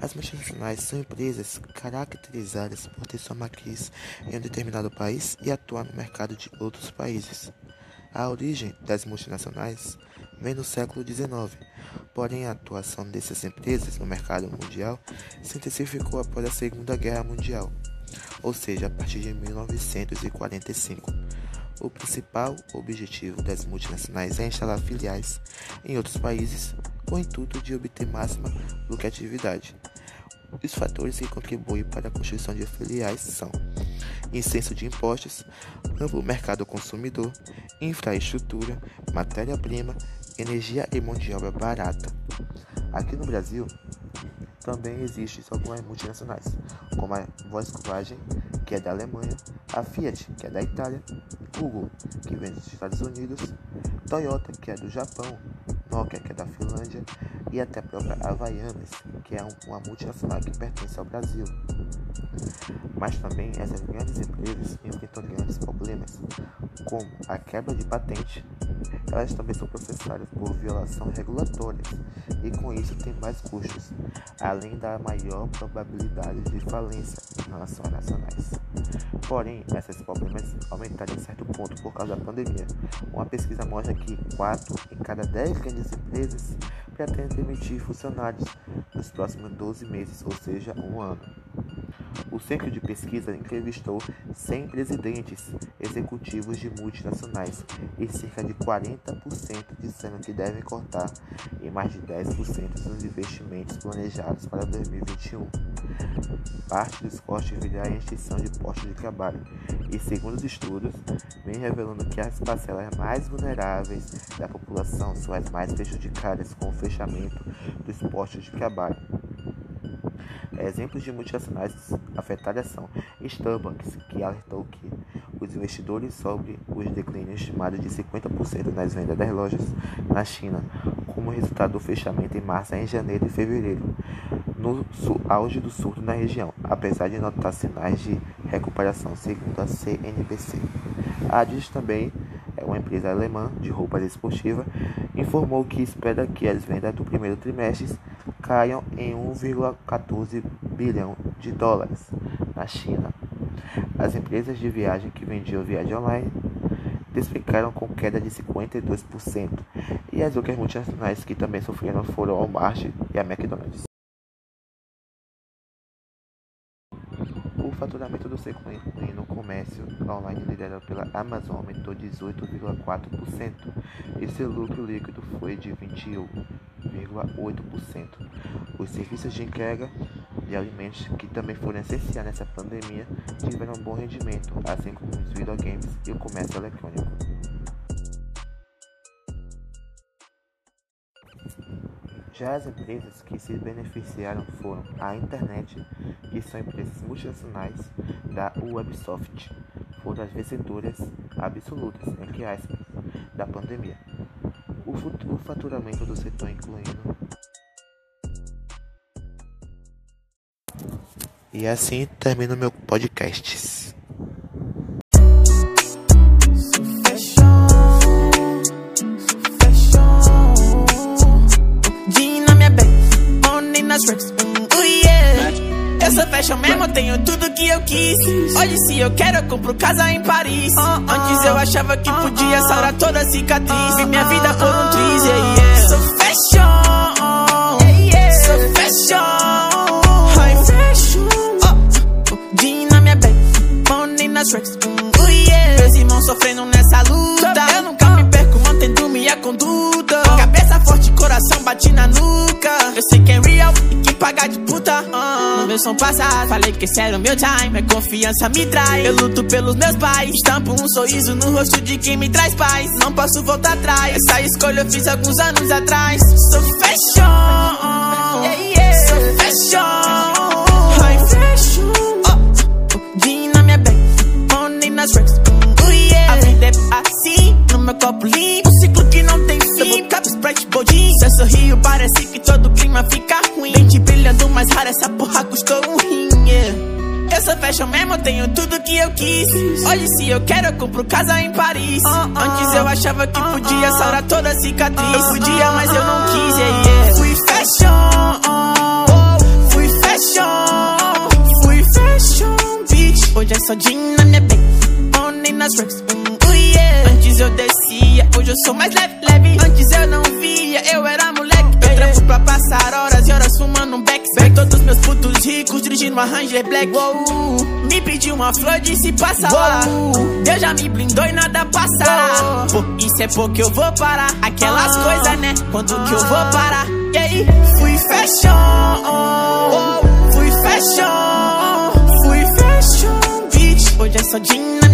As multinacionais são empresas caracterizadas por ter sua matriz em um determinado país e atuar no mercado de outros países. A origem das multinacionais vem no século XIX, porém a atuação dessas empresas no mercado mundial se intensificou após a Segunda Guerra Mundial, ou seja, a partir de 1945. O principal objetivo das multinacionais é instalar filiais em outros países com o intuito de obter máxima lucratividade. Os fatores que contribuem para a construção de filiais são incenso de impostos, amplo mercado consumidor, infraestrutura, matéria-prima, energia e mão de obra barata. Aqui no Brasil, também existem algumas multinacionais, como a Volkswagen, que é da Alemanha, a Fiat, que é da Itália, Google, que vem dos Estados Unidos, Toyota, que é do Japão, Nokia, que é da Finlândia, e até a própria Havaianas, que é uma multinacional que pertence ao Brasil. Mas também essas grandes empresas enfrentam grandes problemas, como a quebra de patente. Elas também são processadas por violação regulatória e com isso tem mais custos, além da maior probabilidade de falência em relação às nacionais. Porém, esses problemas aumentaram em certo ponto por causa da pandemia. Uma pesquisa mostra que 4 em cada 10 grandes empresas pretendem demitir funcionários nos próximos 12 meses, ou seja, um ano. O centro de pesquisa entrevistou 100 presidentes executivos de multinacionais e cerca de 40% disseram que devem cortar e mais de 10% dos investimentos planejados para 2021. Parte dos cortes virá a extinção de postos de trabalho e, segundo os estudos, vem revelando que as parcelas mais vulneráveis da população são as mais prejudicadas com o fechamento dos postos de trabalho. Exemplos de multinacionais afetadas são Starbucks, que alertou que os investidores sobre os declínios estimados de 50% nas vendas das lojas na China, como resultado do fechamento em março em janeiro e fevereiro, no auge do surto na região, apesar de notar sinais de recuperação, segundo a CNBC. A Adidas também é uma empresa alemã de roupas esportivas, informou que espera que as vendas do primeiro trimestre caiam em 1,14 bilhão de dólares na China. As empresas de viagem que vendiam viagem online despencaram com queda de 52%, e as outras multinacionais que também sofreram foram a Walmart e a McDonald's. O faturamento do setor no comércio online liderado pela Amazon aumentou 18,4% e seu lucro líquido foi de 21,8%. Os serviços de entrega de alimentos, que também foram essenciais nessa pandemia, tiveram um bom rendimento, assim como os videogames e o comércio eletrônico. Já as empresas que se beneficiaram foram a internet, que são empresas multinacionais da Ubisoft, foram as vencedoras absolutas, entre aspas, da pandemia. O, o faturamento do setor incluindo E assim termino meu podcast. Eu sou fashion mesmo, tenho tudo que eu quis. Hoje, se eu quero, eu compro casa em Paris. Antes eu achava que podia saurar toda a cicatriz. Vi minha vida por um triz, yeah, yeah. Uh, no meu som passado, falei que esse era o meu time. A confiança me trai. Eu luto pelos meus pais. Estampo um sorriso no rosto de quem me traz paz. Não posso voltar atrás. Essa escolha eu fiz alguns anos atrás. Sou fashion. Sou fashion. Parece que todo clima fica ruim. Dente brilhando mais raro, essa porra custou um rim, yeah. Eu sou fashion mesmo, tenho tudo que eu quis. Hoje, se eu quero, eu compro casa em Paris. Ah, ah, Antes eu achava que ah, podia sarar toda a cicatriz. Eu podia, mas eu não quis, yeah, yeah. Fui fashion, oh, oh. fui fashion, fui fashion, bitch. Hoje é só jean na minha back, only nas racks. Antes eu descia, hoje eu sou mais leve, leve. Antes eu não via, eu era mulher. Trampo pra passar horas e horas fumando um back. Back todos meus putos ricos dirigindo uma Ranger Black. Uou. Me pediu uma flor, disse passa lá. Deus já me blindou e nada passará. Pô, isso é porque eu vou parar. Aquelas coisas, né? Quando que eu vou parar? E aí, fui fashion. Fui fashion. Fui fashion, bitch. Hoje é só dinheiro